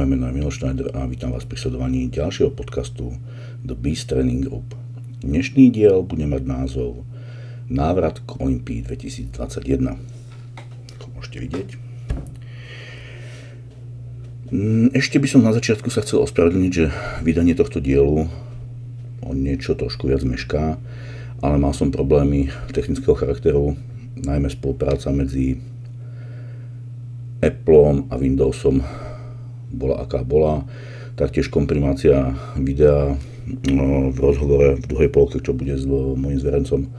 moje meno je Miloš Schneider a vítam vás pri sledovaní ďalšieho podcastu The Beast Training Group. Dnešný diel bude mať názov Návrat k Olympii 2021. Ako môžete vidieť. Mm, ešte by som na začiatku sa chcel ospravedlniť, že vydanie tohto dielu o niečo trošku viac mešká, ale mal som problémy technického charakteru, najmä spolupráca medzi Appleom a Windowsom bola aká bola. Taktiež komprimácia videa no, v rozhovore v druhej polke, čo bude s mojim zverencom.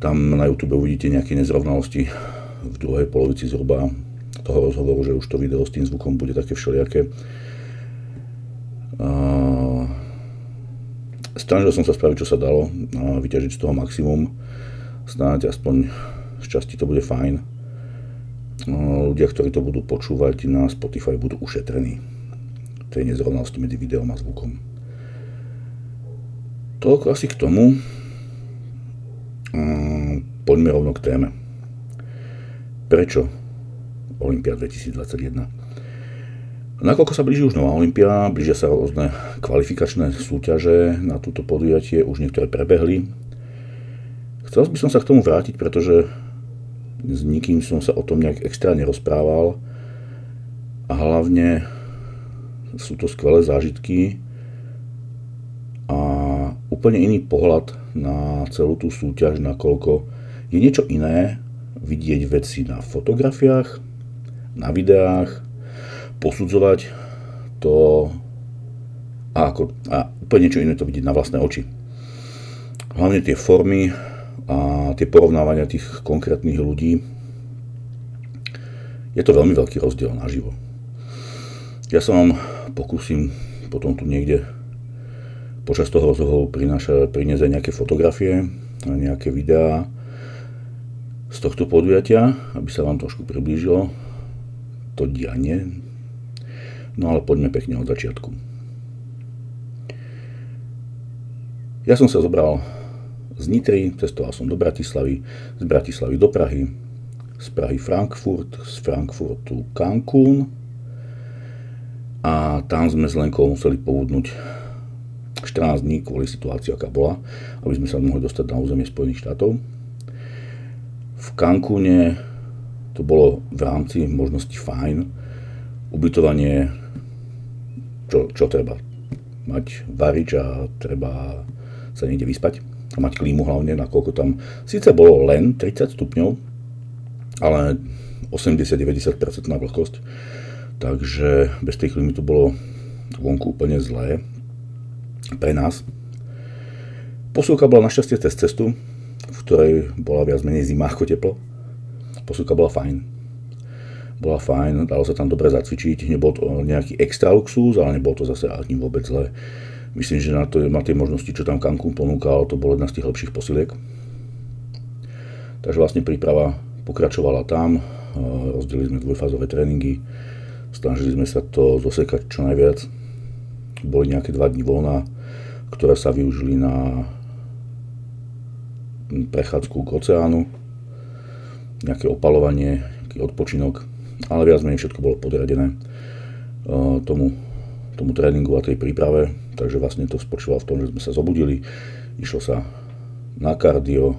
Tam na YouTube uvidíte nejaké nezrovnalosti v druhej polovici zhruba toho rozhovoru, že už to video s tým zvukom bude také všelijaké. Snažil som sa spraviť, čo sa dalo, vyťažiť z toho maximum. Snáď aspoň z časti to bude fajn ľudia, ktorí to budú počúvať na Spotify, budú ušetrení tej nezrovnalosti medzi videom a zvukom. Toľko asi k tomu. Poďme rovno k téme. Prečo Olympia 2021? Nakoľko sa blíži už nová Olympia, blížia sa rôzne kvalifikačné súťaže na túto podujatie, už niektoré prebehli. Chcel by som sa k tomu vrátiť, pretože s nikým som sa o tom nejak extra nerozprával a hlavne sú to skvelé zážitky a úplne iný pohľad na celú tú súťaž, nakoľko je niečo iné vidieť veci na fotografiách, na videách, posudzovať to a, ako, a úplne niečo iné to vidieť na vlastné oči. Hlavne tie formy, a tie porovnávania tých konkrétnych ľudí, je to veľmi veľký rozdiel naživo. Ja sa vám pokúsim potom tu niekde počas toho rozhovoru priniesť aj nejaké fotografie, nejaké videá z tohto podujatia, aby sa vám trošku priblížilo to dianie. No ale poďme pekne od začiatku. Ja som sa zobral z Nitry, cestoval som do Bratislavy, z Bratislavy do Prahy, z Prahy Frankfurt, z Frankfurtu Cancún a tam sme s Lenkou museli povudnúť 14 dní kvôli situácii, aká bola, aby sme sa mohli dostať na územie Spojených štátov. V Cancúne to bolo v rámci možnosti fajn. Ubytovanie, čo, čo treba? Mať varič a treba sa niekde vyspať a mať klímu hlavne, nakoľko tam síce bolo len 30 stupňov, ale 80-90% na vlhkosť, takže bez tej klímy to bolo vonku úplne zlé pre nás. Posúka bola našťastie cez cestu, v ktorej bola viac menej zima ako teplo. Posúka bola fajn. Bola fajn, dalo sa tam dobre zacvičiť, nebol to nejaký extra luxus, ale nebol to zase ani vôbec zle Myslím, že na, to, na tie možnosti, čo tam Cancún ponúkal, to bolo jedna z tých lepších posiliek. Takže vlastne príprava pokračovala tam, rozdelili sme dvojfázové tréningy, snažili sme sa to zosekať čo najviac. Boli nejaké dva dní voľna, ktoré sa využili na prechádzku k oceánu, nejaké opalovanie, nejaký odpočinok, ale viac menej všetko bolo podradené tomu tomu tréningu a tej príprave, takže vlastne to spočívalo v tom, že sme sa zobudili, išlo sa na kardio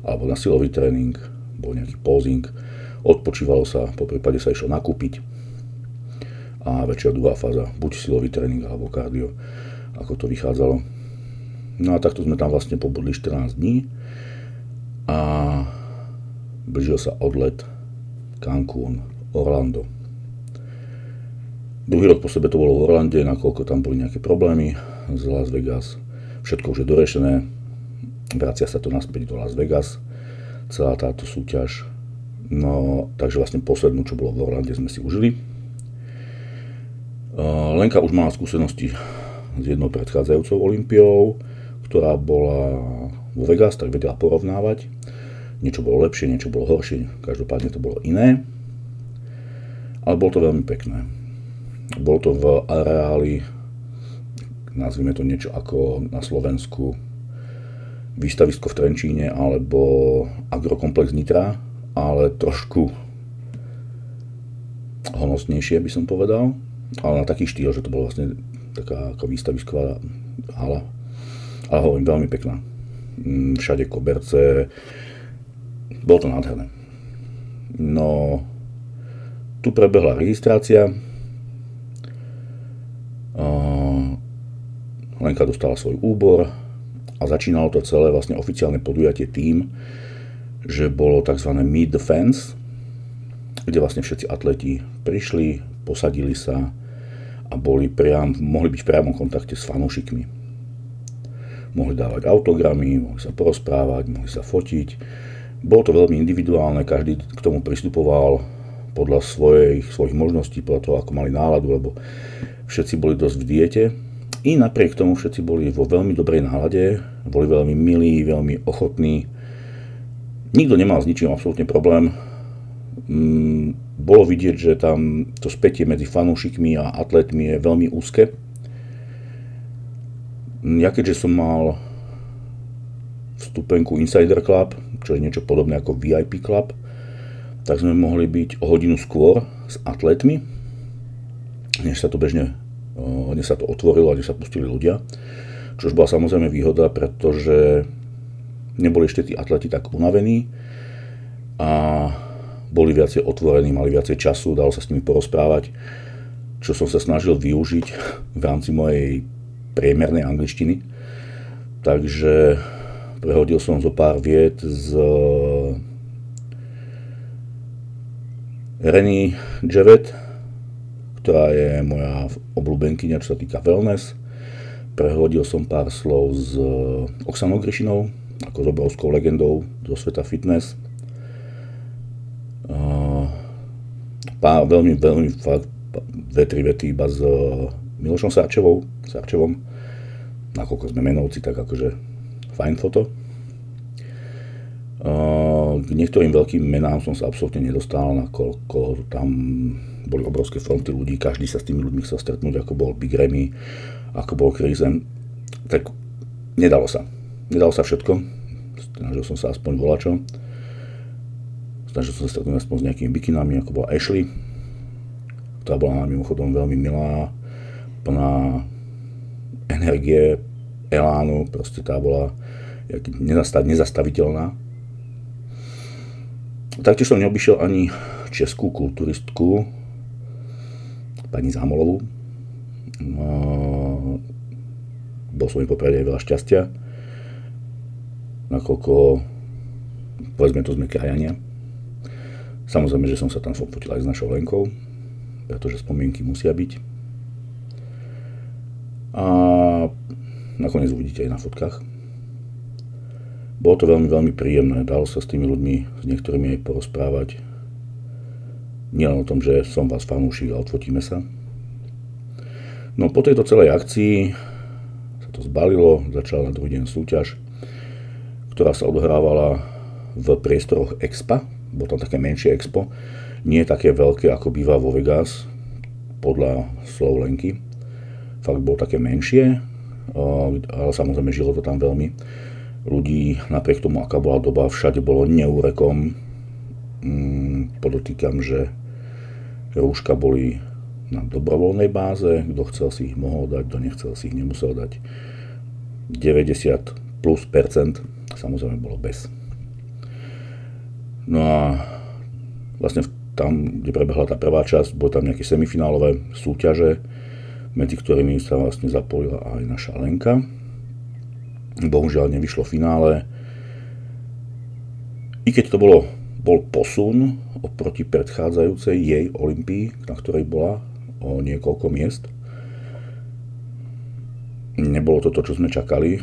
alebo na silový tréning, bol nejaký posing, odpočívalo sa, po prípade sa išlo nakúpiť a väčšia druhá fáza, buď silový tréning alebo kardio, ako to vychádzalo. No a takto sme tam vlastne pobudli 14 dní a blížil sa odlet Cancún, Orlando. Druhý rok po sebe to bolo v Orlande, nakoľko tam boli nejaké problémy z Las Vegas. Všetko už je dorešené, vracia sa to naspäť do Las Vegas, celá táto súťaž. No, takže vlastne poslednú, čo bolo v Orlande, sme si užili. Lenka už mala skúsenosti s jednou predchádzajúcou Olympiou, ktorá bola vo Vegas, tak vedela porovnávať. Niečo bolo lepšie, niečo bolo horšie, každopádne to bolo iné. Ale bolo to veľmi pekné. Bol to v areáli, nazvime to niečo ako na Slovensku, výstavisko v Trenčíne alebo agrokomplex Nitra, ale trošku honosnejšie, by som povedal, ale na taký štýl, že to bolo vlastne taká ako výstavisková hala. Ale hovorím, veľmi pekná. Mm, všade koberce, bolo to nádherné. No, tu prebehla registrácia, Lenka dostala svoj úbor a začínalo to celé vlastne oficiálne podujatie tým, že bolo tzv. Meet the Fans, kde vlastne všetci atleti prišli, posadili sa a boli priam, mohli byť v priamom kontakte s fanúšikmi. Mohli dávať autogramy, mohli sa porozprávať, mohli sa fotiť. Bolo to veľmi individuálne, každý k tomu pristupoval podľa svojich, svojich možností, podľa toho, ako mali náladu, lebo všetci boli dosť v diete i napriek tomu všetci boli vo veľmi dobrej nálade, boli veľmi milí, veľmi ochotní. Nikto nemal s ničím absolútne problém. Mm, bolo vidieť, že tam to spätie medzi fanúšikmi a atletmi je veľmi úzke. Ja keďže som mal vstupenku Insider Club, čo je niečo podobné ako VIP Club, tak sme mohli byť o hodinu skôr s atletmi, než sa to bežne kde sa to otvorilo a kde sa pustili ľudia. Čož bola samozrejme výhoda, pretože neboli ešte tí atleti tak unavení a boli viacej otvorení, mali viacej času, dalo sa s nimi porozprávať, čo som sa snažil využiť v rámci mojej priemernej angličtiny. Takže prehodil som zo pár viet z Renny Javet, ktorá je moja obľúbenkyňa, čo sa týka wellness. Prehodil som pár slov s eh, Oksanou Grišinou, ako s obrovskou legendou zo sveta fitness. Eh, pár, veľmi, veľmi fakt, dve, tri vety iba s eh, Milošom Sárčevou, Sárčevom, nakoľko sme menovci, tak akože fajn foto. K niektorým veľkým menám som sa absolútne nedostal, nakoľko tam boli obrovské fronty ľudí, každý sa s tými ľuďmi chcel stretnúť, ako bol Big Remy, ako bol Krizen. Tak nedalo sa. Nedalo sa všetko. Snažil som sa aspoň volačo. Snažil som sa stretnúť aspoň s nejakými bikinami, ako bola Ashley, ktorá bola mimochodom veľmi milá, plná energie, elánu, proste tá bola nezastaviteľná. Taktiež som neobyšiel ani českú kulturistku, pani Zámolovú. No, bol som im poprade aj veľa šťastia, nakoľko, povedzme to, sme krajania. Samozrejme, že som sa tam fotil aj s našou Lenkou, pretože spomienky musia byť. A nakoniec uvidíte aj na fotkách. Bolo to veľmi, veľmi príjemné, dalo sa s tými ľuďmi, s niektorými aj porozprávať, Nielen o tom, že som vás fanúšik a odfotíme sa. No po tejto celej akcii sa to zbalilo, začala na druhý deň súťaž, ktorá sa odohrávala v priestoroch Expa, bolo tam také menšie Expo, nie také veľké ako býva vo Vegas, podľa slov Lenky. Fakt bolo také menšie, ale samozrejme žilo to tam veľmi. Ľudí, napriek tomu, aká bola doba, všade bolo neúrekom, Mm, podotýkam, že rúška boli na dobrovoľnej báze, kto chcel si ich mohol dať, kto nechcel si ich nemusel dať. 90 plus percent samozrejme bolo bez. No a vlastne tam, kde prebehla tá prvá časť, boli tam nejaké semifinálové súťaže, medzi ktorými sa vlastne zapojila aj naša Lenka. Bohužiaľ nevyšlo finále. I keď to bolo bol posun oproti predchádzajúcej jej Olympii, na ktorej bola o niekoľko miest. Nebolo to to, čo sme čakali.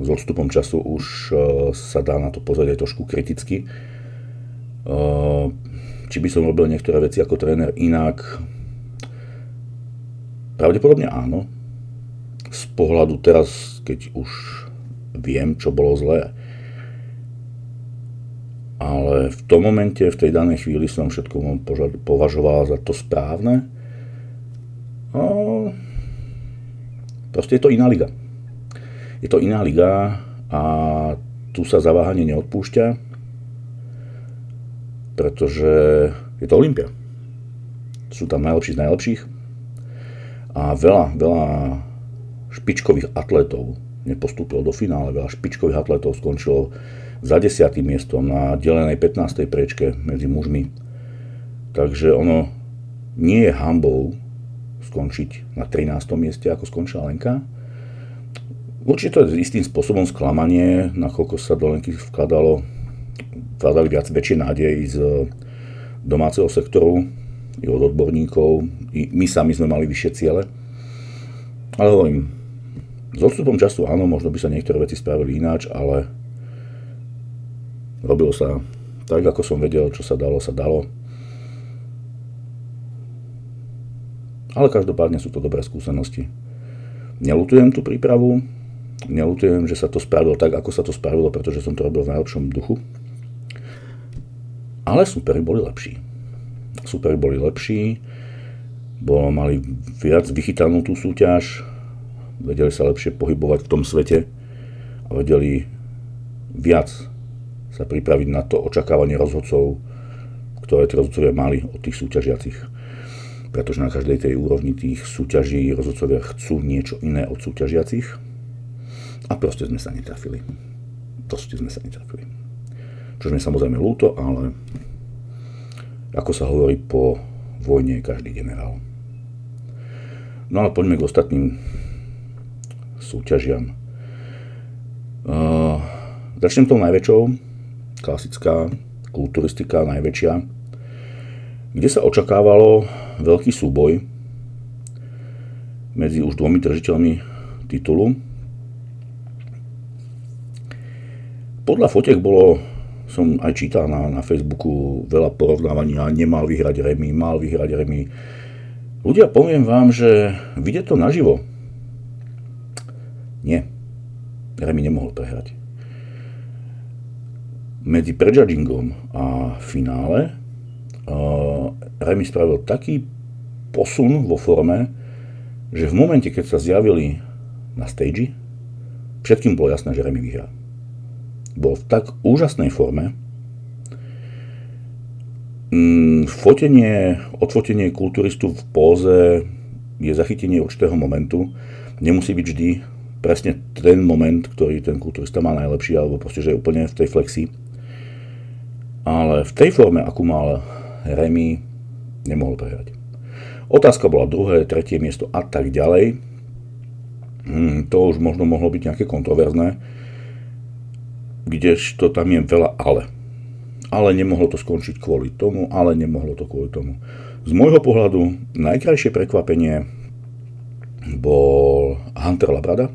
S odstupom času už e, sa dá na to pozrieť aj trošku kriticky. E, či by som robil niektoré veci ako tréner inak? Pravdepodobne áno. Z pohľadu teraz, keď už viem, čo bolo zlé, ale v tom momente, v tej danej chvíli som všetko považoval za to správne. No, proste je to iná liga. Je to iná liga a tu sa zaváhanie neodpúšťa, pretože je to Olympia. sú tam najlepší z najlepších a veľa, veľa špičkových atletov nepostúpilo do finále, veľa špičkových atletov skončilo za desiatým miestom na delenej 15. prečke medzi mužmi. Takže ono nie je hambou skončiť na 13. mieste, ako skončila Lenka. Určite to je istým spôsobom sklamanie, nakoľko sa do Lenky vkladalo, vkladali viac väčšie nádej z domáceho sektoru, i od odborníkov, i my sami sme mali vyššie ciele. Ale hovorím, s odstupom času áno, možno by sa niektoré veci spravili ináč, ale robilo sa tak, ako som vedel, čo sa dalo, sa dalo. Ale každopádne sú to dobré skúsenosti. Nelutujem tú prípravu, nelutujem, že sa to spravilo tak, ako sa to spravilo, pretože som to robil v najlepšom duchu. Ale supery boli lepší. Supery boli lepší, bolo, mali viac vychytanú tú súťaž, vedeli sa lepšie pohybovať v tom svete a vedeli viac sa pripraviť na to očakávanie rozhodcov, ktoré tí rozhodcovia mali od tých súťažiacich pretože na každej tej úrovni tých súťaží rozhodcovia chcú niečo iné od súťažiacich a proste sme sa netrafili. Proste sme sa netrafili. Čo mi samozrejme ľúto, ale ako sa hovorí, po vojne je každý generál. No ale poďme k ostatným súťažiam. Uh, začnem tou najväčšou, klasická kulturistika, najväčšia, kde sa očakávalo veľký súboj medzi už dvomi držiteľmi titulu. Podľa fotiek bolo, som aj čítal na, na Facebooku, veľa porovnávania, nemal vyhrať Remy, mal vyhrať Remy. Ľudia, poviem vám, že vidieť to naživo. Nie. Remy nemohol prehrať. Medzi prejudgingom a finále Remy spravil taký posun vo forme, že v momente, keď sa zjavili na stage, všetkým bolo jasné, že Remy vyhrá. Bol v tak úžasnej forme, mm, fotenie, odfotenie kulturistu v póze je zachytenie určitého momentu. Nemusí byť vždy presne ten moment, ktorý ten kulturista má najlepší, alebo proste, že je úplne v tej flexii. Ale v tej forme, akú mal Remy nemohol prehrať. Otázka bola druhé, tretie miesto a tak ďalej. Hmm, to už možno mohlo byť nejaké kontroverzné, kdežto tam je veľa ale. Ale nemohlo to skončiť kvôli tomu, ale nemohlo to kvôli tomu. Z môjho pohľadu najkrajšie prekvapenie bol Hunter Labrada.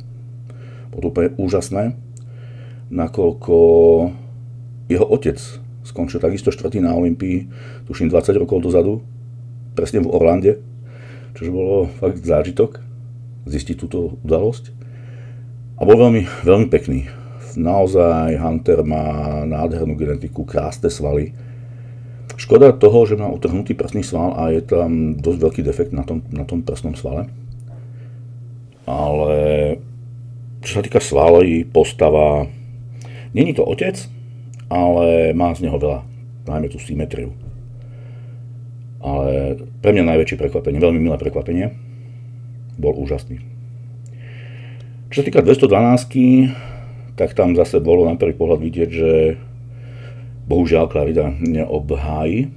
Bolo úplne úžasné, nakoľko jeho otec skončil takisto štvrtý na Olympii, tuším 20 rokov dozadu, presne v Orlande, čo bolo fakt zážitok zistiť túto udalosť. A bol veľmi, veľmi pekný. Naozaj Hunter má nádhernú genetiku, krásne svaly. Škoda toho, že má utrhnutý prsný sval a je tam dosť veľký defekt na tom, na tom prsnom svale. Ale čo sa týka svalí, postava, není to otec, ale má z neho veľa, najmä tú symetriu. Ale pre mňa najväčšie prekvapenie, veľmi milé prekvapenie, bol úžasný. Čo sa týka 212, tak tam zase bolo na prvý pohľad vidieť, že bohužiaľ Klarida neobhájí.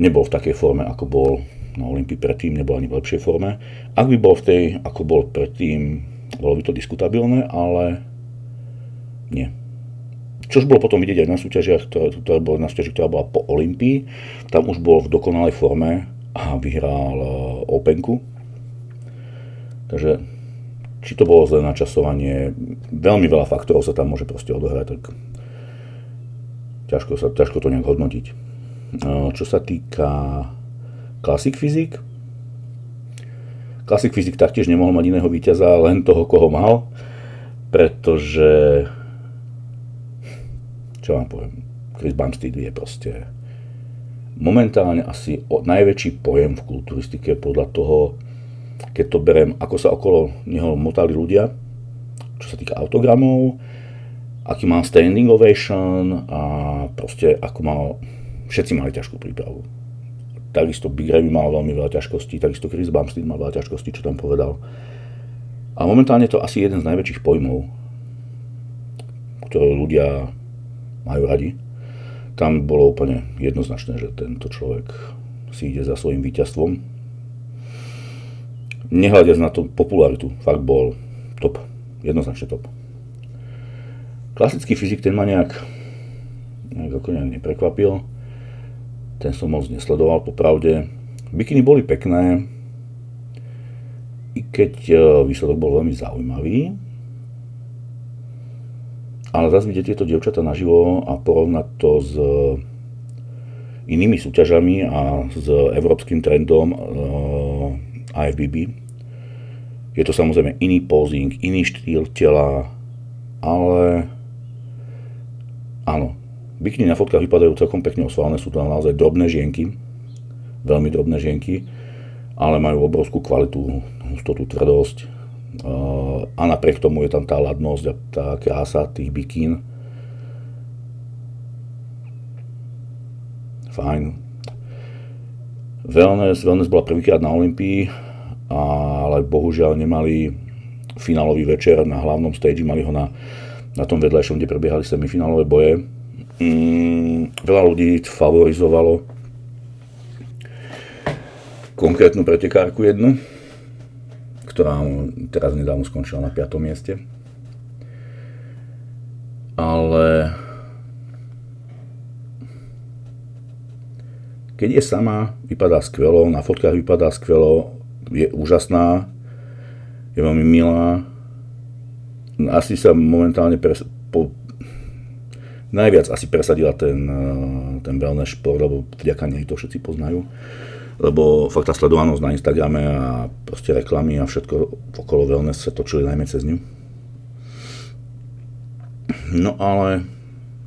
Nebol v takej forme, ako bol na Olympii predtým, nebol ani v lepšej forme. Ak by bol v tej, ako bol predtým, bolo by to diskutabilné, ale nie. Čož bolo potom vidieť aj na súťažiach, ktoré, ktoré boli na súťaži, ktorá bola po Olympii. Tam už bol v dokonalej forme a vyhral e, Openku. Takže či to bolo zlé načasovanie, veľmi veľa faktorov sa tam môže proste odohrať, tak ťažko, sa, ťažko to nejak hodnotiť. E, čo sa týka Classic Physics, Classic Physics taktiež nemohol mať iného víťaza, len toho, koho mal, pretože čo vám poviem, Chris Bumstead je proste momentálne asi najväčší pojem v kulturistike podľa toho, keď to berem, ako sa okolo neho motali ľudia, čo sa týka autogramov, aký mal standing ovation a proste ako mal, všetci mali ťažkú prípravu. Takisto Big Ramy mal veľmi veľa ťažkostí, takisto Chris Bumstead mal veľa ťažkostí, čo tam povedal. A momentálne je to asi jeden z najväčších pojmov, ktoré ľudia majú radi. Tam bolo úplne jednoznačné, že tento človek si ide za svojim víťazstvom. Nehľadiac na tú popularitu, fakt bol top, jednoznačne top. Klasický fyzik ten ma nejak, nejak ako nejak neprekvapil ten som moc nesledoval popravde. Bikiny boli pekné, i keď e, výsledok bol veľmi zaujímavý. Ale zase vidieť tieto dievčatá naživo a porovnať to s inými súťažami a s európskym trendom e, IFBB. Je to samozrejme iný posing, iný štýl tela, ale áno, Bikiny na fotkách vypadajú celkom pekne osválne, sú to naozaj drobné žienky, veľmi drobné žienky, ale majú obrovskú kvalitu, hustotu, tvrdosť a napriek tomu je tam tá ladnosť a tá krása tých bikín. Fajn. Wellness, Wellness bola prvýkrát na Olympii, ale bohužiaľ nemali finálový večer na hlavnom stage, mali ho na, na tom vedľajšom, kde prebiehali semifinálové boje mm, veľa ľudí favorizovalo konkrétnu pretekárku jednu, ktorá teraz nedávno skončila na 5. mieste. Ale keď je sama, vypadá skvelo, na fotkách vypadá skvelo, je úžasná, je veľmi milá. Asi sa momentálne pres, najviac asi presadila ten, eh, ten wellness šport, lebo vďaka nej to všetci poznajú. Lebo fakt tá sledovanosť na Instagrame a proste reklamy a všetko okolo wellness sa točili najmä cez ňu. No ale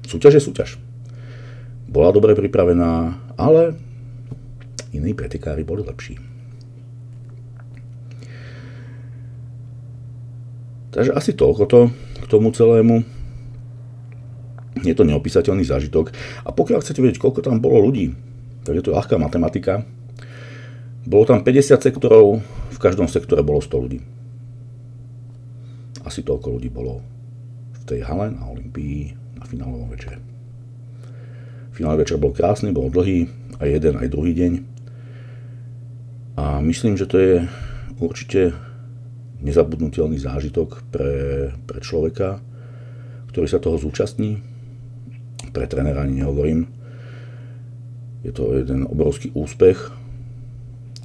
súťaž je súťaž. Bola dobre pripravená, ale iní pretekári boli lepší. Takže asi toľko to k tomu celému je to neopísateľný zážitok. A pokiaľ chcete vedieť, koľko tam bolo ľudí, tak je to ľahká matematika. Bolo tam 50 sektorov, v každom sektore bolo 100 ľudí. Asi toľko ľudí bolo v tej hale na Olympii na finálovom večere. Finálový večer bol krásny, bol dlhý, aj jeden, aj druhý deň. A myslím, že to je určite nezabudnutelný zážitok pre, pre človeka, ktorý sa toho zúčastní, pre trénera ani nehovorím. Je to jeden obrovský úspech.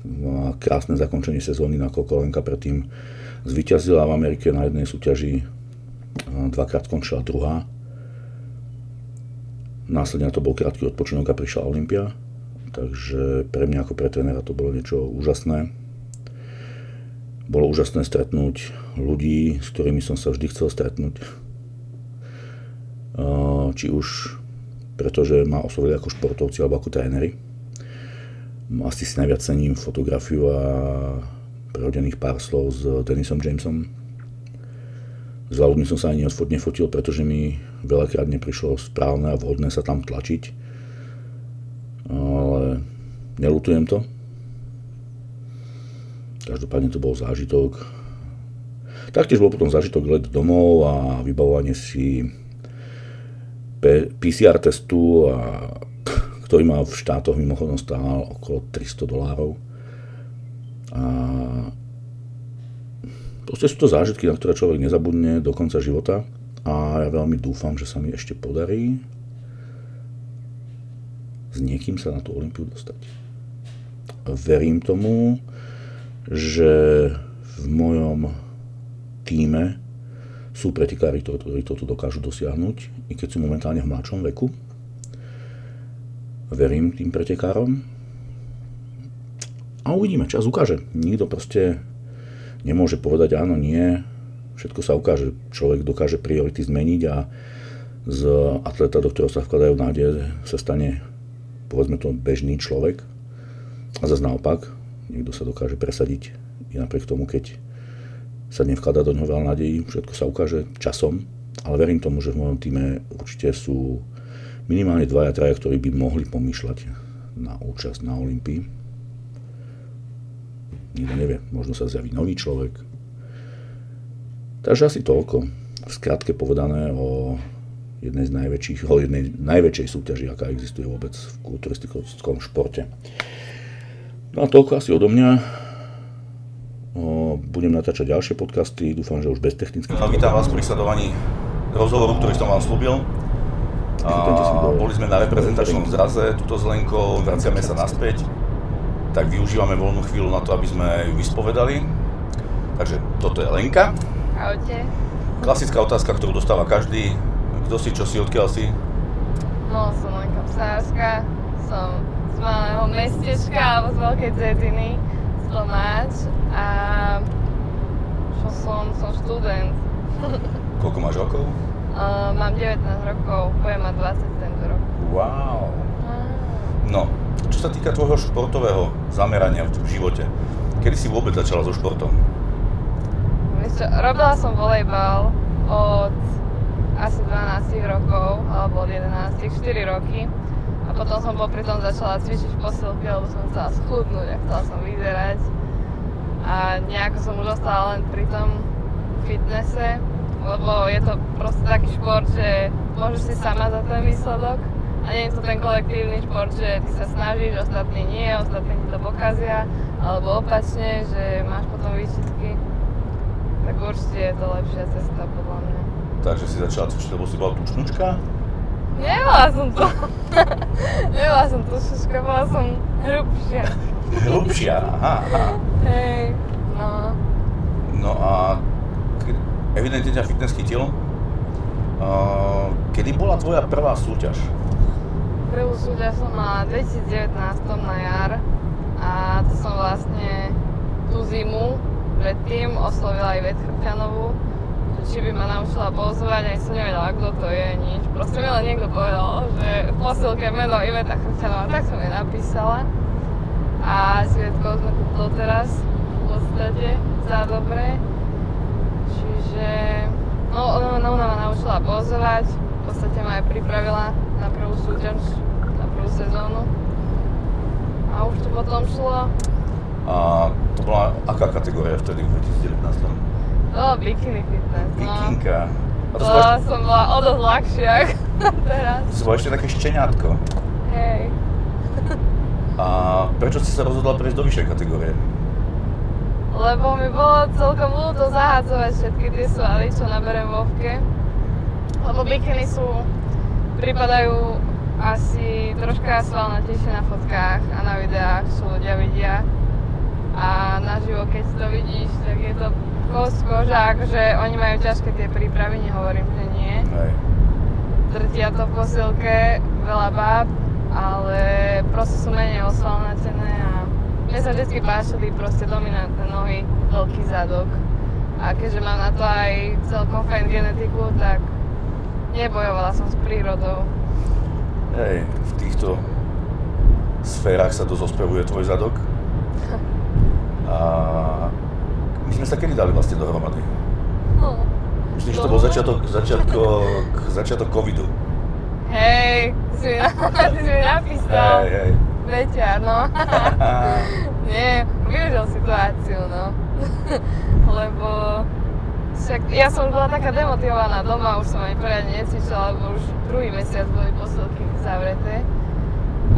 A krásne zakončenie sezóny, nakoľko Lenka predtým zvyťazila v Amerike na jednej súťaži. Dvakrát skončila druhá. Následne to bol krátky odpočinok a prišla Olympia. Takže pre mňa ako pre trénera to bolo niečo úžasné. Bolo úžasné stretnúť ľudí, s ktorými som sa vždy chcel stretnúť či už pretože ma oslovili ako športovci alebo ako tréneri. Asi si najviac cením fotografiu a prehodených pár slov s Denisom Jamesom. S ľuďmi som sa ani nefotil, pretože mi veľakrát neprišlo správne a vhodné sa tam tlačiť. Ale nelutujem to. Každopádne to bol zážitok. Taktiež bol potom zážitok let domov a vybavovanie si PCR testu, a, ktorý má v štátoch mimochodom stál okolo 300 dolárov. A proste sú to zážitky, na ktoré človek nezabudne do konca života a ja veľmi dúfam, že sa mi ešte podarí s niekým sa na tú Olympiu dostať. Verím tomu, že v mojom týme sú pretekári, ktorí toto dokážu dosiahnuť, i keď sú momentálne v mladšom veku. Verím tým pretekárom. A uvidíme, čas ukáže. Nikto proste nemôže povedať áno, nie. Všetko sa ukáže. Človek dokáže priority zmeniť a z atleta, do ktorého sa vkladajú nádeje, sa stane povedzme to bežný človek. A zase naopak, niekto sa dokáže presadiť i napriek tomu, keď sa nevkladá do neho veľa nádejí, všetko sa ukáže časom, ale verím tomu, že v mojom týme určite sú minimálne dvaja, traja, ktorí by mohli pomýšľať na účasť na Olympii. Nikto nevie, možno sa zjaví nový človek. Takže asi toľko. V skratke povedané o jednej z najväčších, o jednej najväčšej súťaži, aká existuje vôbec v kulturistickom športe. No a toľko asi odo mňa. Budem natáčať ďalšie podcasty, dúfam, že už bez technických. No, vítam vás pri sledovaní rozhovoru, ktorý som vám slúbil. A boli sme na reprezentačnom zraze, tuto s Lenkou, vraciame sa naspäť. Tak využívame voľnú chvíľu na to, aby sme ju vyspovedali. Takže toto je Lenka. Ahojte. Klasická otázka, ktorú dostáva každý. Kto si, čo si, odkiaľ si? No, som Lenka Psárska, som z malého mestečka alebo z Veľkej Cetiny, z Tomáč a čo som, som študent. Koľko máš rokov? Uh, mám 19 rokov, budem mať 20 tento rok. Wow. No, čo sa týka tvojho športového zamerania v živote, kedy si vôbec začala so športom? Čo, robila som volejbal od asi 12 rokov, alebo od 11, 4 roky. A potom som popri tom začala cvičiť v posilke, lebo som chcela schudnúť a chcela som vyzerať. A nejako som už ostala len pri tom fitnesse, lebo je to proste taký šport, že môžeš si sama za ten výsledok. A nie je to ten kolektívny šport, že ty sa snažíš, ostatní nie, ostatní ti to pokazia, alebo opačne, že máš potom výčitky. Tak určite je to lepšia cesta podľa mňa. Takže si začala cvičiť, lebo si bola tučnučka? Nemala som to. Nemala som to šuška, bola som hrubšia. hrubšia, aha, aha. Hej, no. No a evidentne ťa fitness chytil. Uh, kedy bola tvoja prvá súťaž? Prvú súťaž som mala 2019 na jar a to som vlastne tú zimu predtým oslovila aj Chrťanovú, či by ma naučila pozvať, aj som nevedela, kto to je, nič. Proste mi len niekto povedal, že v posilke meno Iveta Chrčanová, tak som jej napísala. A svietkou sme tu doteraz v podstate za dobre. Čiže, no ona, ona ma naučila pozvať, v podstate ma aj pripravila na prvú súťaž, na prvú sezónu. A už to potom šlo. A to bola aká kategória vtedy v 2019? No, bikini fitness, no. Bikinka. A to bola, som bola o dosť ľahšia teraz. Si bola ešte také šteniatko. Hej. A prečo si sa rozhodla prejsť do vyššej kategórie? Lebo mi bolo celkom ľúto zahádzovať všetky tie svaly, čo naberem vovke. Lebo bikiny sú, pripadajú asi troška svalnatejšie na fotkách a na videách, čo ľudia vidia. A naživo, keď to vidíš, tak je to kosť, koža, akože oni majú ťažké tie prípravy, nehovorím, že nie. Hej. Drtia to v posilke, veľa báb, ale proste sú menej osvalnatené a mne sa vždy páčili proste dominantné nohy, veľký zadok. A keďže mám na to aj celkom fajn genetiku, tak nebojovala som s prírodou. Hej, v týchto sférach sa dosť ospevuje tvoj zadok. A my sme sa kedy dali vlastne dohromady? No. Myslím, že to bol začiatok, začiatok, začiatok covidu. Hej, si mi, si mi napísal. Hej, hej. Veťa, no. Nie, využil situáciu, no. Lebo však ja som bola taká demotivovaná doma, už som ani poriadne necvičila, lebo už druhý mesiac boli posilky zavreté.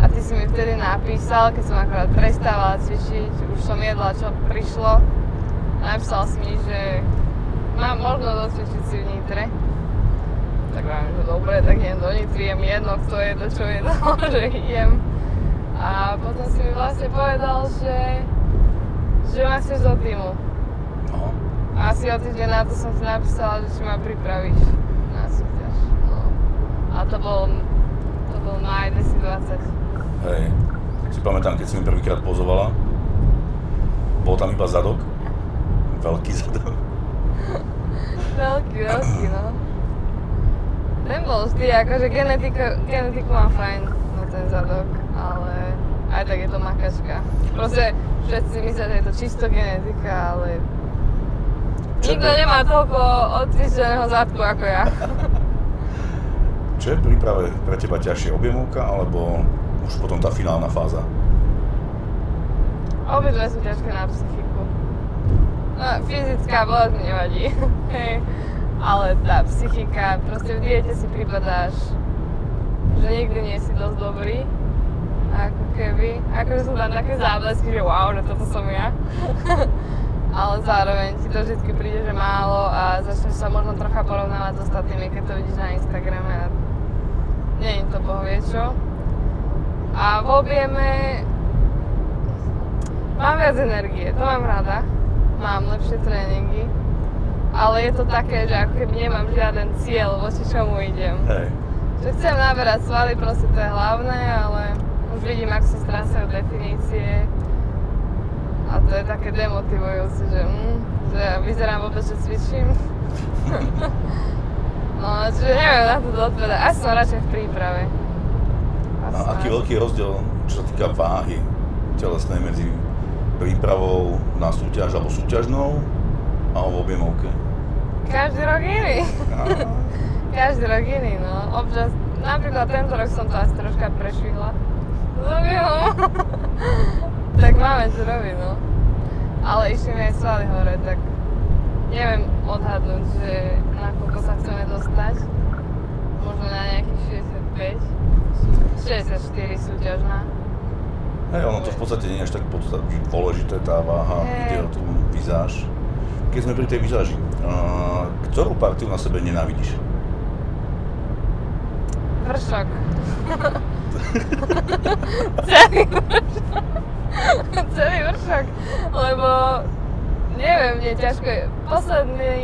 A ty si mi vtedy napísal, keď som akorát prestávala cvičiť, už som jedla, čo prišlo napísal si mi, že mám možnosť docvičiť si v Nitre. Tak vám, že dobre, tak idem do Nitry, jem jedno, kto je to, čo je to, že idem. A potom si mi vlastne povedal, že, že ma chceš do týmu. No. Asi o týždeň na to som si napísala, že či ma pripravíš na súťaž. No. A to bol, to bol maj 2020. Hej. Si pamätám, keď si mi prvýkrát pozovala, bol tam iba zadok Veľký zadok. veľký, veľký, no. Ten bol vždy, akože genetika, genetiku mám fajn na ten zadok, ale aj tak je to makačka. Proste všetci myslia, že je to čisto genetika, ale Čo nikto to? nemá toľko odcvičeného zadku ako ja. Čo je príprave pre teba ťažšie, objemovka alebo už potom tá finálna fáza? Obidve sú ťažké na psychiku. No, fyzická bolesť mi nevadí, hej. Ale tá psychika, proste v diete si pripadáš, že nikdy nie si dosť dobrý. Ako keby, akože sú tam také záblesky, že wow, že toto som ja. ale zároveň ti to vždy príde, že málo a začneš sa možno trocha porovnávať s ostatnými, keď to vidíš na Instagrame a nie je to bohvie čo. A v objeme mám viac energie, to mám rada. Mám lepšie tréningy. Ale je to také, že ako keby nemám žiaden cieľ, voči čomu idem. Hej. Že chcem naberať svaly, proste to je hlavné, ale už vidím, ako sa strácajú definície. A to je také demotivujúce, že, mm, že vyzerám vôbec, že cvičím. no, čiže neviem na to odpovedať. Asi som radšej v príprave. A aký veľký rozdiel, čo sa týka váhy telesnej medzi prípravou na súťaž alebo súťažnou a v objemovke? Každý rok iný. Každý rok iný, no. Občas, napríklad tento rok som to asi troška prešvihla. Zobilo. tak máme čo robiť, no. Ale išli mi aj svaly hore, tak neviem odhadnúť, že na koľko sa chceme dostať. Možno na nejakých 65. 64 súťažná. Hej, ono to v podstate nie je až tak dôležité tá váha, hey. ide o tú vizáž. Keď sme pri tej vizáži, uh, ktorú partiu na sebe nenávidíš? Vršok. Celý vršok. Celý vršok. Lebo neviem, mne ťažko je. Posledný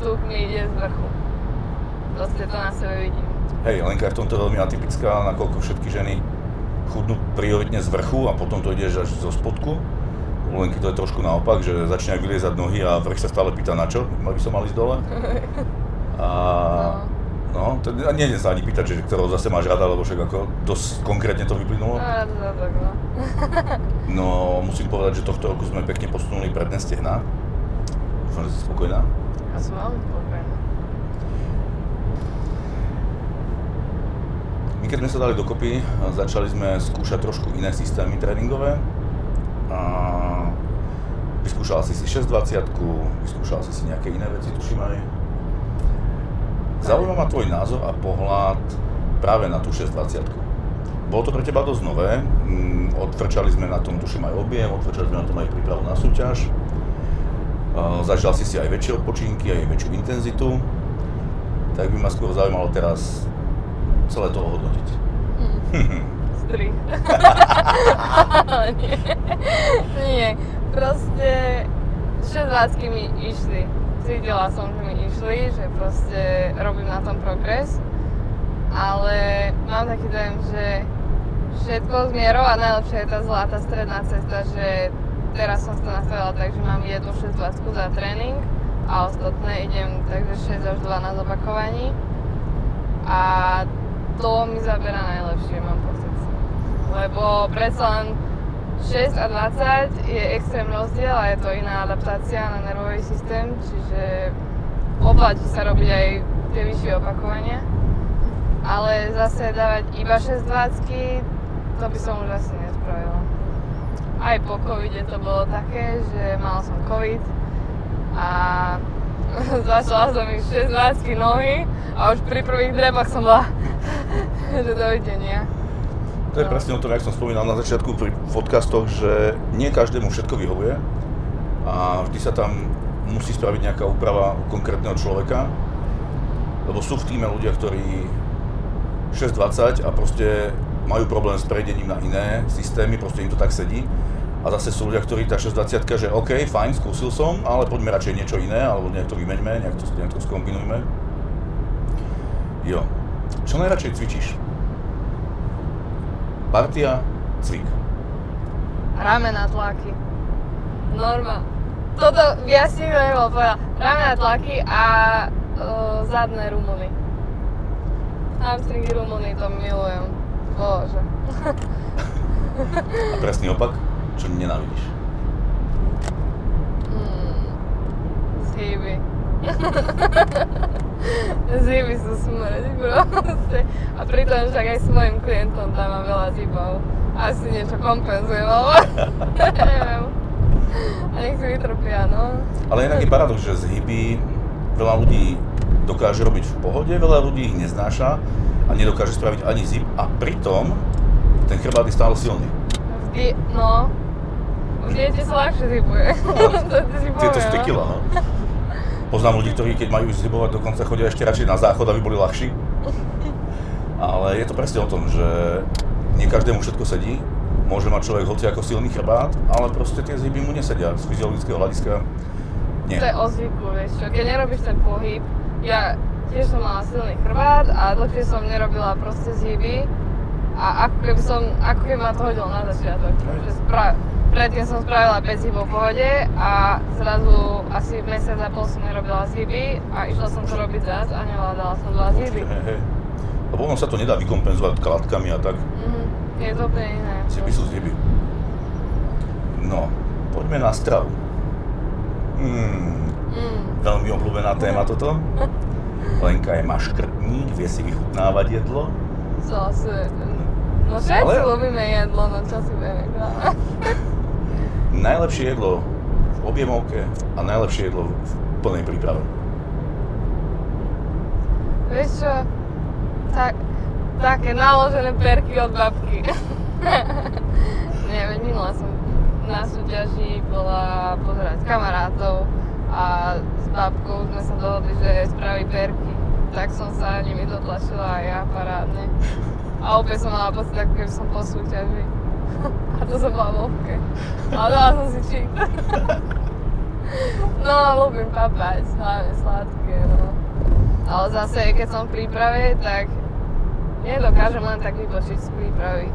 tuk mi ide z vrchu. Proste to na sebe vidím. Hej, Lenka je v tomto veľmi atypická, nakoľko všetky ženy chudnú prioritne z vrchu a potom to ideš až zo spodku. U Lenky to je trošku naopak, že začínajú vyliezať nohy a vrch sa stále pýta na čo, by som mal ísť dole. A no. No, to, a nie sa ani pýtať, že ktorého zase máš rada, lebo však ako dosť konkrétne to vyplynulo. No, to tak, no. no, musím povedať, že tohto roku sme pekne posunuli predné stehna. Dúfam, že si spokojná. Ja som veľmi spokojná. My keď sme sa dali dokopy, začali sme skúšať trošku iné systémy tréningové. A vyskúšal si si 620, vyskúšal si si nejaké iné veci, tuším aj Zaujíma ma tvoj názor a pohľad práve na tú 620. Bolo to pre teba dosť nové, mm, odfrčali sme na tom, tuším aj objem, odfrčali sme na tom aj prípravu na súťaž. Zažil si si aj väčšie odpočinky, aj väčšiu intenzitu. Tak by ma skôr zaujímalo teraz celé to ohodnotiť. Hmm. Stri. nie. nie. Proste 6 mi išli cítila som, že mi išli, že proste robím na tom progres, ale mám taký dojem, že všetko z mierou a najlepšia je tá zlatá stredná cesta, že teraz som to nastavila tak, že mám jednu 6 za tréning a ostatné idem takže 6 až 12 opakovaní a to mi zabera najlepšie, mám pocit. Lebo predsa len 6 a 20 je extrém rozdiel a je to iná adaptácia na nervový systém, čiže oplatí sa robiť aj tie vyššie opakovania. Ale zase dávať iba 6 20 to by som už asi nespravila. Aj po covide to bolo také, že mal som covid a začala som ich 6 20 nohy a už pri prvých drepách som bola, že dovidenia. To je presne o tom, jak som spomínal na začiatku pri podcastoch, že nie každému všetko vyhovuje a vždy sa tam musí spraviť nejaká úprava konkrétneho človeka, lebo sú v týme ľudia, ktorí 6.20 a proste majú problém s prejdením na iné systémy, proste im to tak sedí. A zase sú ľudia, ktorí tá 620 že OK, fajn, skúsil som, ale poďme radšej niečo iné, alebo nejak to vymeňme, nejak to, nejak to skombinujme. Jo. Čo najradšej cvičíš? Partia, cvik. Ramena tlaky. Norma. Toto ja si nebol povedal. Ramena tlaky a uh, zadné rumuny. Hamstringy rumuny, to milujem. Bože. a presný opak? Čo nenávidíš? Hmm. Zhyby. Ziby sú smrť proste. A pritom však aj svojim klientom dávam veľa zibov. Asi niečo kompenzujem, ale neviem. A nech si vytrpia, no. Ale inak je paradox, že zhyby veľa ľudí dokáže robiť v pohode, veľa ľudí ich neznáša a nedokáže spraviť ani zip a pritom ten chrbát je stále silný. Vždy, no. V diete sa ľahšie zibuje. to si Tieto no. kila, no. Poznám ľudí, ktorí keď majú ísť zhybovať, dokonca chodia ešte radšej na záchod, aby boli ľahší. Ale je to presne o tom, že nie každému všetko sedí. Môže mať človek hoci ako silný chrbát, ale proste tie zhyby mu nesedia z fyziologického hľadiska. Nie. To je o zvyku, vieš čo. Keď nerobíš ten pohyb, ja tiež som mala silný chrbát a dlhšie som nerobila proste zhyby. A ako keby som, ako keby ma to hodilo na začiatok. Že spra- predtým som spravila 5 zhybov v pohode a zrazu asi mesiac a pol som nerobila zhyby a išla som to robiť zás a nevládala som dva zhyby. Lebo ono sa to nedá vykompenzovať kladkami a tak. Mhm, je to úplne iné. Zhyby sú zhyby. No, poďme na stravu. Mm, Mm. veľmi obľúbená téma toto. Lenka je maškrtník, vie si vychutnávať jedlo. Zase, no všetci Ale- ľúbime jedlo, no čo si budeme klamať. Najlepšie jedlo v objemovke a najlepšie jedlo v plnej príprave. Vieš čo, tak, také naložené perky od babky. Nie, veď minula som na súťaži bola pozerať kamarátov a s babkou sme sa dohodli, že spraví perky. Tak som sa nimi dotlačila aj ja parádne. A opäť som mala pocit, ako keby som po súťaži. A to som bola v. Ale dala som si čík. No, ľúbim papať, hlavne sladké, no. Ale zase, keď som v príprave, tak nedokážem len tak vybočiť z prípravy.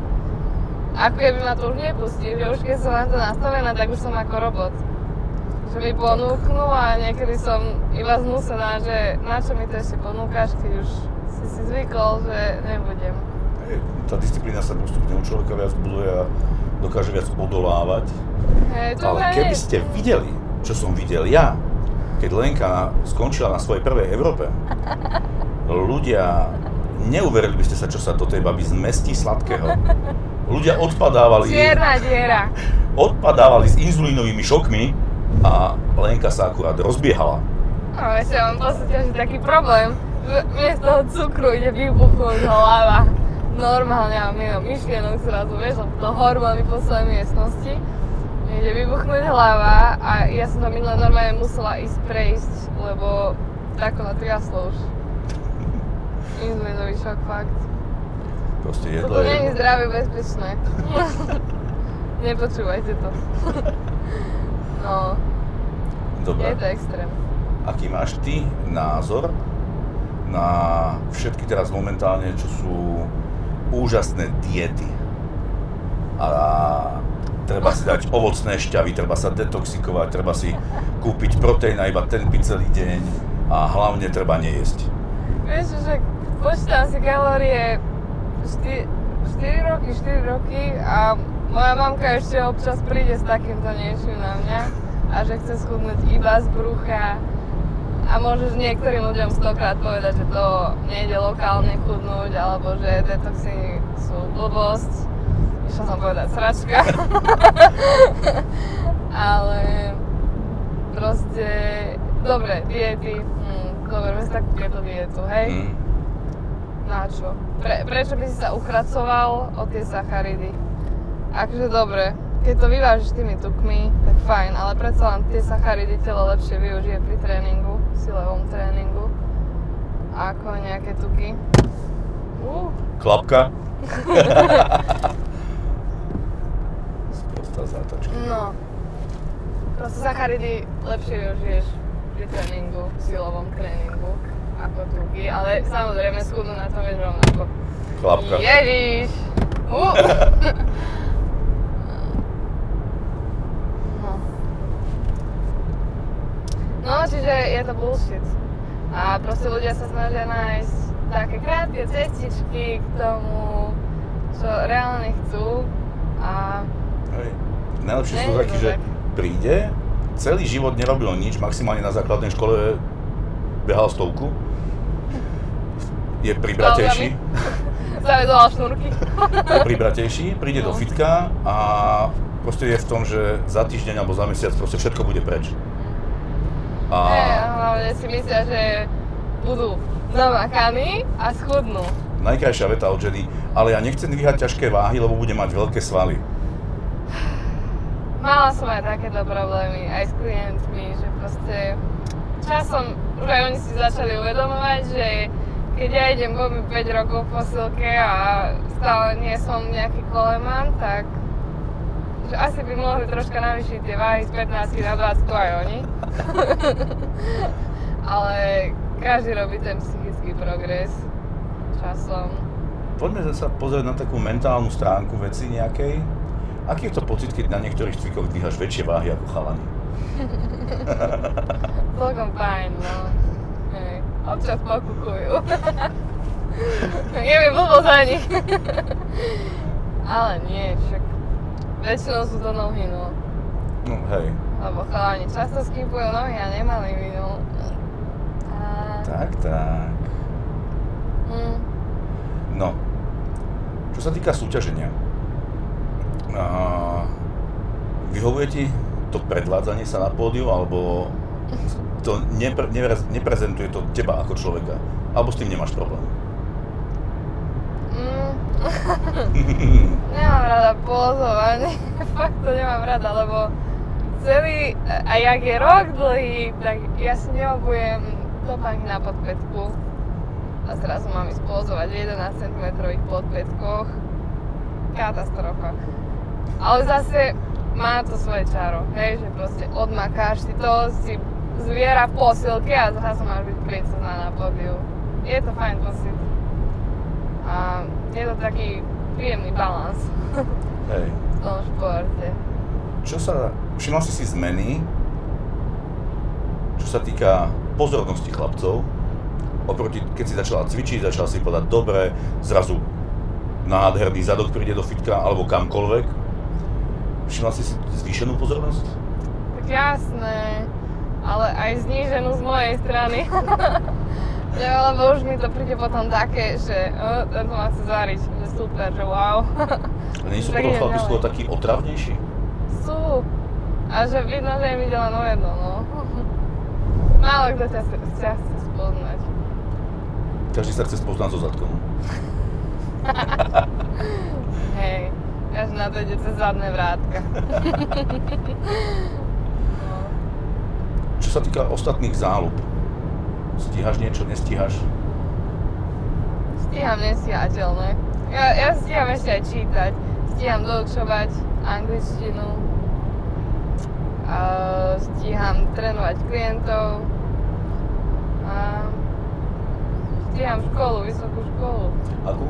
Ako keby ma to už nepustí, že už keď som na to nastavená, tak už som ako robot. Že mi ponúknú a niekedy som iba znúsená, že na čo mi to ešte ponúkaš, keď už si si zvykol, že nebudem. Tá disciplína sa postupne u človeka viac buduje a dokáže viac odolávať. To Ale keby ste videli, čo som videl ja, keď Lenka skončila na svojej prvej Európe, ľudia, neuverili by ste sa, čo sa do tej baby zmestí sladkého. Ľudia odpadávali, Čierna diera. odpadávali s inzulínovými šokmi a Lenka sa akurát rozbiehala. No ešte mám súťaži taký problém, mne z toho cukru ide vybuchnúť hlava. Normálne mám mimo myšlienok zrazu, vieš, lebo to hormóny po celej miestnosti. Mne ide vybuchnúť hlava a ja som to minule normálne musela ísť prejsť, lebo tako natriaslo už. Inzulínový šok, fakt. Proste jedlo je nie je zdravé, bezpečné. Nepočúvajte to. no, Dobre. je to extrém. Aký máš ty názor na všetky teraz momentálne, čo sú úžasné diety? A treba si dať ovocné šťavy, treba sa detoxikovať, treba si kúpiť proteín a iba ten piť celý deň a hlavne treba nejesť. Vieš, že počítam si kalórie 4, 4 roky, 4 roky a moja mamka ešte občas príde s takýmto niečím na mňa a že chce schudnúť iba z brucha a môžeš niektorým ľuďom stokrát povedať, že to nejde lokálne chudnúť alebo že detoxy sú blbosť. Išla som povedať sračka. Ale proste, dobre, diety, hm, dobre, si takú dietu, hej? Mm. Na čo? Pre, prečo by si sa uchracoval o tie sacharidy? Akože dobre, keď to vyvážiš tými tukmi, tak fajn, ale predsa len tie sacharidy telo lepšie využije pri tréningu, silovom tréningu, ako nejaké tuky. Uh, Klapka. Sprostá zátačka. no. Proste sacharidy lepšie využiješ pri tréningu, silovom tréningu, ako tuky, ale samozrejme schudnú na tom vieš rovnako. Klapka. Ježiš! Uh. no. no, čiže je to bullshit. A proste ľudia sa snažia nájsť také krátke cestičky k tomu, čo reálne chcú. A Hej. Najlepšie sú je takí, že príde, celý život nerobil nič, maximálne na základnej škole behal stovku je pribratejší. Zavedoval šnúrky. je pribratejší, príde do No. fitka a proste je v tom, že za týždeň alebo za mesiac proste všetko bude preč. A hlavne si myslia, že budú namakaní a schudnú. najkrajšia veta od ženy, ale ja nechcem dvíhať ťažké váhy, lebo budem mať veľké svaly. Mala som aj takéto problémy, aj s klientmi, že proste časom už aj oni si začali uvedomovať, že keď ja idem veľmi 5 rokov v posilke a stále nie som nejaký koleman, tak že asi by mohli troška navýšiť tie váhy z 15 na 20 aj oni. Ale každý robí ten psychický progres časom. Poďme sa pozrieť na takú mentálnu stránku veci nejakej. Aký je to pocit, keď na niektorých cvikoch dvíhaš väčšie váhy ako chalani? Celkom fajn, no. Občas pokukujú. Je mi blbo za nich. Ale nie, však väčšinou sú to nohy, no. No hej. Lebo chalani často skipujú nohy a nemali by, no. A... Tak, tak. Mm, No, čo sa týka súťaženia, a, vyhovuje ti to predvádzanie sa na pódiu, alebo to nepre, nepre, neprezentuje to teba ako človeka? Alebo s tým nemáš problém? mm. nemám rada pozovanie. Fakt to nemám rada, lebo celý, a jak je rok dlhý, tak ja si neobujem topánky na podpätku. A zrazu mám ísť pozovať v 11 cm podpätkoch. Katastrofa. Ale zase má to svoje čaro, hej, že proste odmakáš si to, si zviera v posilke a zrazu máš byť princezna na pódiu. Je to fajn pocit. A je to taký príjemný balans Hej. v tom športe. Čo sa, všimol si si zmeny, čo sa týka pozornosti chlapcov, oproti keď si začala cvičiť, začala si podať dobre, zrazu nádherný zadok príde do fitka alebo kamkoľvek. Všimla si si zvýšenú pozornosť? Tak jasné, ale aj zníženú z mojej strany. Ja, lebo už mi to príde potom také, že uh, tento ma chce zvariť, že super, že wow. A nie sú potom idem chlapi skôr takí otravnejší? Sú. A že vidno, že im ide len o jedno, no. Málo kto ťa, ťa chce spoznať. Každý sa chce spoznať so zadkom. Hej, každý na to ide cez zadné vrátka. Sa týka ostatných záľub, stíhaš niečo, nestíhaš? Stíham nestihateľné. Ja, ja stíham ešte aj čítať. Stíham doučovať angličtinu. A stíham trénovať klientov. A stíham školu, vysokú školu. Akú?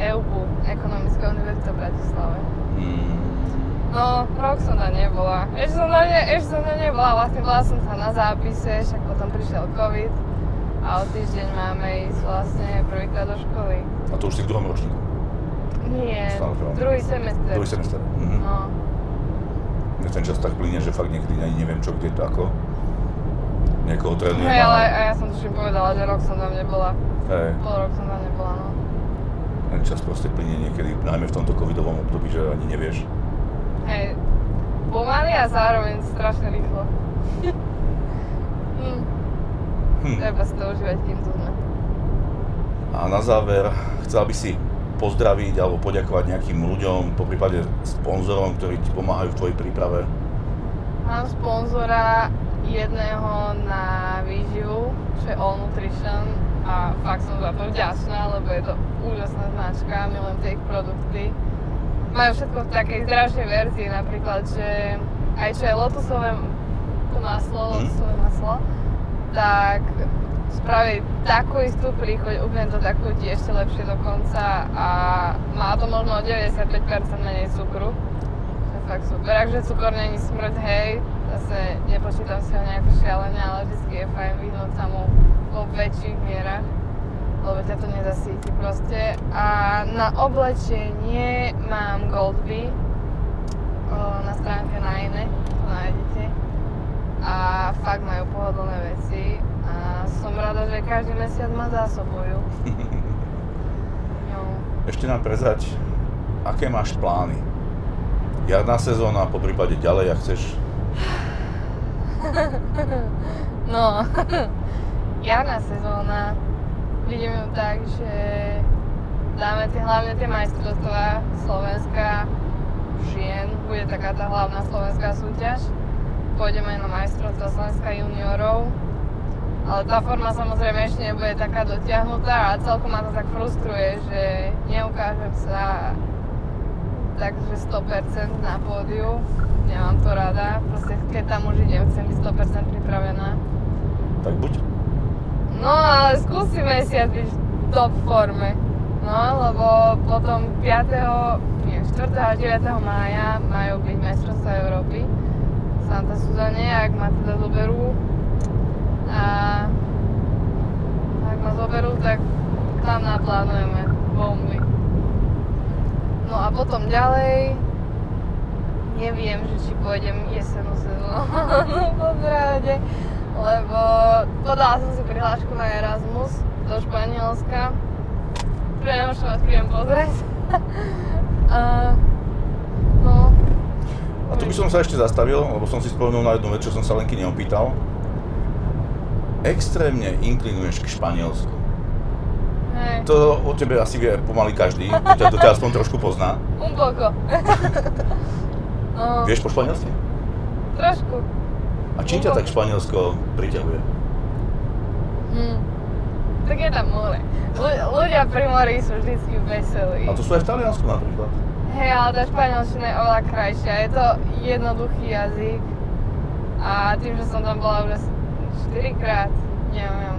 EUPU, Ekonomická univerzita v Bratislave. Hmm. No, rok som tam nebola. Ešte som tam, ne, ešte som tam nebola, vlastne bola som tam na zápise, však potom prišiel COVID. A o týždeň máme ísť vlastne prvýkrát do školy. A to už si v druhom ročníku. Nie, druhý semester. Druhý semester. Mhm. No, Ja ten čas tak plyne, že fakt niekedy ani neviem čo, kde to ako. Niekoho trénujem. hej, ale a- a ja som tuším povedala, že rok som tam nebola. Hej, Pol rok som tam nebola, no. ten čas proste plyne niekedy, najmä v tomto covidovom období, že ani nevieš. Hej, pomaly a zároveň strašne rýchlo. hm, Hm. treba si to užívať, kým tu sme. A na záver, chcel by si pozdraviť alebo poďakovať nejakým ľuďom, po prípade sponzorom, ktorí ti pomáhajú v tvojej príprave. Mám sponzora jedného na výživu, čo je All Nutrition a fakt som za to vďačná, lebo je to úžasná značka, milujem tie produkty. Majú všetko v takej zdravšej verzii, napríklad, že aj čo je lotusové maslo, Mhm. lotusové maslo, tak spraví takú istú príchuť, úplne to tak chutí ešte lepšie dokonca a má to možno o 95% menej cukru. To je fakt super. Akže cukor není smrť, hej, zase nepočítam si ho nejako šialene, ale vždy je fajn vyhnúť sa mu vo väčších mierach, lebo ťa to nezasíti proste. A na oblečenie mám Goldby na stránke Najne, to nájdete. A fakt majú pohodlné veci a som rada, že každý mesiac ma zásobujú. no. Ešte nám prezať, aké máš plány? Jarná sezóna, po prípade ďalej, ak chceš? no, jarná sezóna, vidím ju tak, že dáme tie, hlavne tie majstrovstvá Slovenska žien, bude taká tá hlavná slovenská súťaž. Pôjdeme na majstrovstvá Slovenska juniorov, ale tá forma samozrejme ešte nebude taká dotiahnutá a celkom ma to tak frustruje, že neukážem sa takže 100% na pódiu. Nemám to rada, proste keď tam už idem, chcem byť 100% pripravená. Tak buď. No ale skúsi mesiac byť v top forme. No, lebo potom 5. nie, 4. a 9. mája majú byť mestrovstvá Európy. Santa Suzane, ak ma teda zoberú. A ak ma zoberú, tak tam naplánujeme bomby. No a potom ďalej, neviem, že či pôjdem jesenú sezónu po zrade, lebo podala som si prihlášku na Erasmus do Španielska. Priamo sa vás prídem pozrieť. a, no. A tu by som sa ešte zastavil, lebo som si spomenul na jednu vec, čo som sa Lenky neopýtal. Extrémne inklinuješ k Španielsku. Hej. To o tebe asi vie pomaly každý, to ťa, to ťa aspoň trošku pozná. Un poco. no, Vieš po španielsky? trošku. A čím ťa tak Španielsko priťahuje? Hm. Tak je tam more. Ľu- ľudia pri mori sú vždycky veselí. A to sú aj v Taliansku napríklad. Hej, ale tá španielčina je oveľa krajšia. Je to jednoduchý jazyk. A tým, že som tam bola už asi 4 krát, neviem.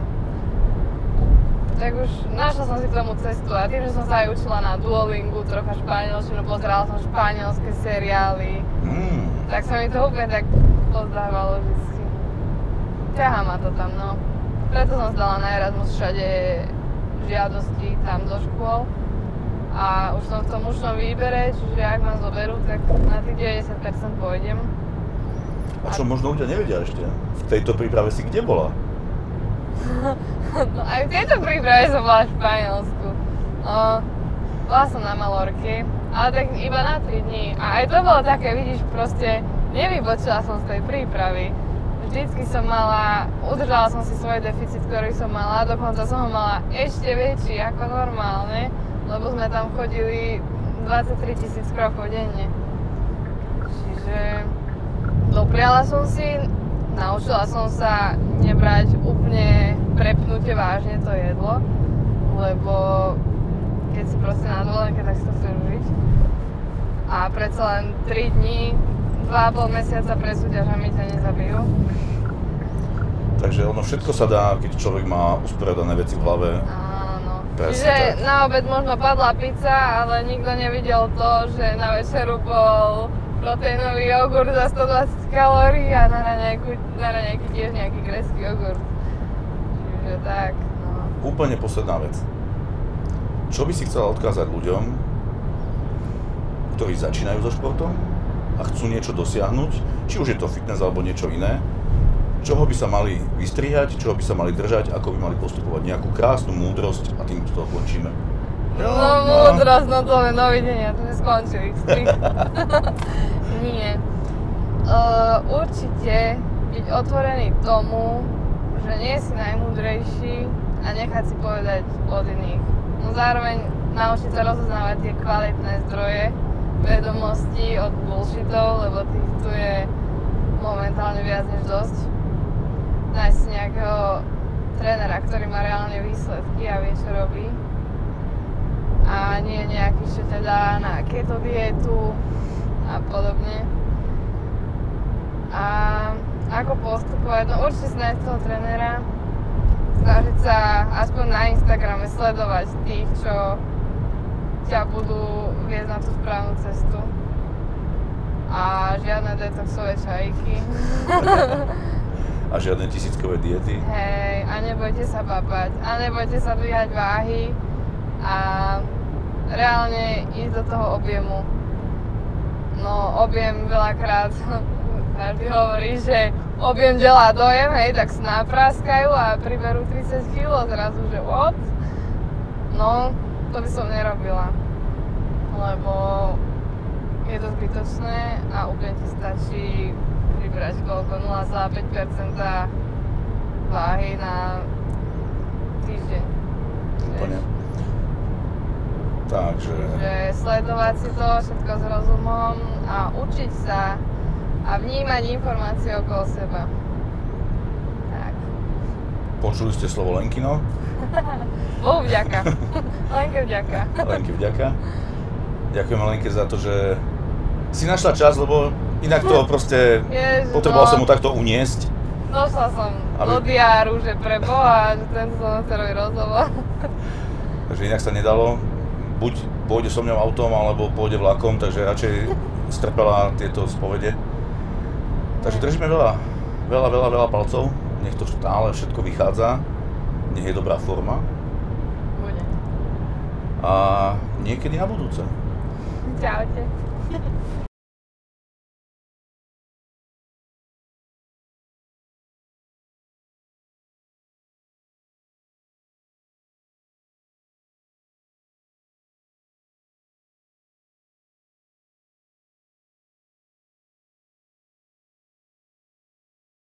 Tak už našla som si k tomu cestu a tým, že som sa aj učila na Duolingu trocha španielčinu, pozerala som španielské seriály, Mm. tak sa mi to úplne tak pozdávalo vždycky. Ťahá ma to tam, no. Preto som zdala na Erasmus všade žiadosti tam do škôl. A už som v tom ušnom výbere, čiže ak ma zoberú, tak na tých 90% pôjdem. A čo možno ľudia nevedia ešte? V tejto príprave si kde bola? No aj v tejto príprave som bola v Španielsku. No, bola som na Malorke, ale tak iba na 3 dní. A aj to bolo také, vidíš, proste nevybočila som z tej prípravy. Vždycky som mala, udržala som si svoj deficit, ktorý som mala, dokonca som ho mala ešte väčší ako normálne, lebo sme tam chodili 23 tisíc krokov denne. Čiže dopriala som si, naučila som sa nebrať úplne prepnutie vážne to jedlo, lebo keď si proste na dovolenke, tak si to chceš užiť. A predsa len 3 dní, 2,5 mesiaca pred súťažami ťa nezabijú. Takže ono všetko sa dá, keď človek má usporiadané veci v hlave. Áno. Presne Čiže tak. na obed možno padla pizza, ale nikto nevidel to, že na večeru bol proteínový jogurt za 120 kalórií a na raňajku, na raňajky tiež nejaký grécky jogurt. Čiže tak, no. Úplne posledná vec. Čo by si chcela odkázať ľuďom, ktorí začínajú so športom a chcú niečo dosiahnuť, či už je to fitness alebo niečo iné, čoho by sa mali vystrihať, čoho by sa mali držať, ako by mali postupovať, nejakú krásnu múdrosť a tým to končíme. No, múdrosť, no to je dovidenia, to sme skončili. Nie. Uh, určite byť otvorený tomu, že nie si najmúdrejší a nechať si povedať od iných. No zároveň naučiť sa rozoznávať tie kvalitné zdroje vedomostí od bullshitov, lebo tých tu je momentálne viac než dosť. Nájsť si nejakého trénera, ktorý má reálne výsledky a vie, čo robí a nie nejaký, čo ťa dá na keto dietu a podobne. A ako postupovať? No určite nájsť toho trénera, snažiť sa aspoň na Instagrame sledovať tých, čo ťa budú viesť na tú správnu cestu. A žiadne detoxové čajky. A žiadne tisíckové diety. Hej, a nebojte sa papať, a nebojte sa dvíhať váhy a reálne ísť do toho objemu. No, objem veľakrát Každý hovorí, že objem delá dojem, hej, tak sa napráskajú a priberú 30 kg zrazu, že what? No, to by som nerobila. Lebo je to zbytočné a úplne ti stačí pribrať koľko 0,5% váhy na týždeň. Úplne. Takže... Že sledovať si to všetko s rozumom a učiť sa a vnímať informácie okolo seba. Tak. Počuli ste slovo Lenkino? Bohu vďaka. Lenke vďaka. Lenke vďaka. Ďakujem Lenke za to, že si našla čas, lebo inak to proste... Ježiš, Potreboval no. som mu takto uniesť. Došla som Aby- do diáru, že pre Boha, že tento som chce robiť rozhovor. Takže inak sa nedalo. Buď pôjde so mňou autom, alebo pôjde vlakom, takže radšej strpela tieto spovede. Takže držíme veľa, veľa, veľa, veľa palcov. Nech to stále všetko vychádza. Nech je dobrá forma. Bude. A niekedy na budúce. Čaute.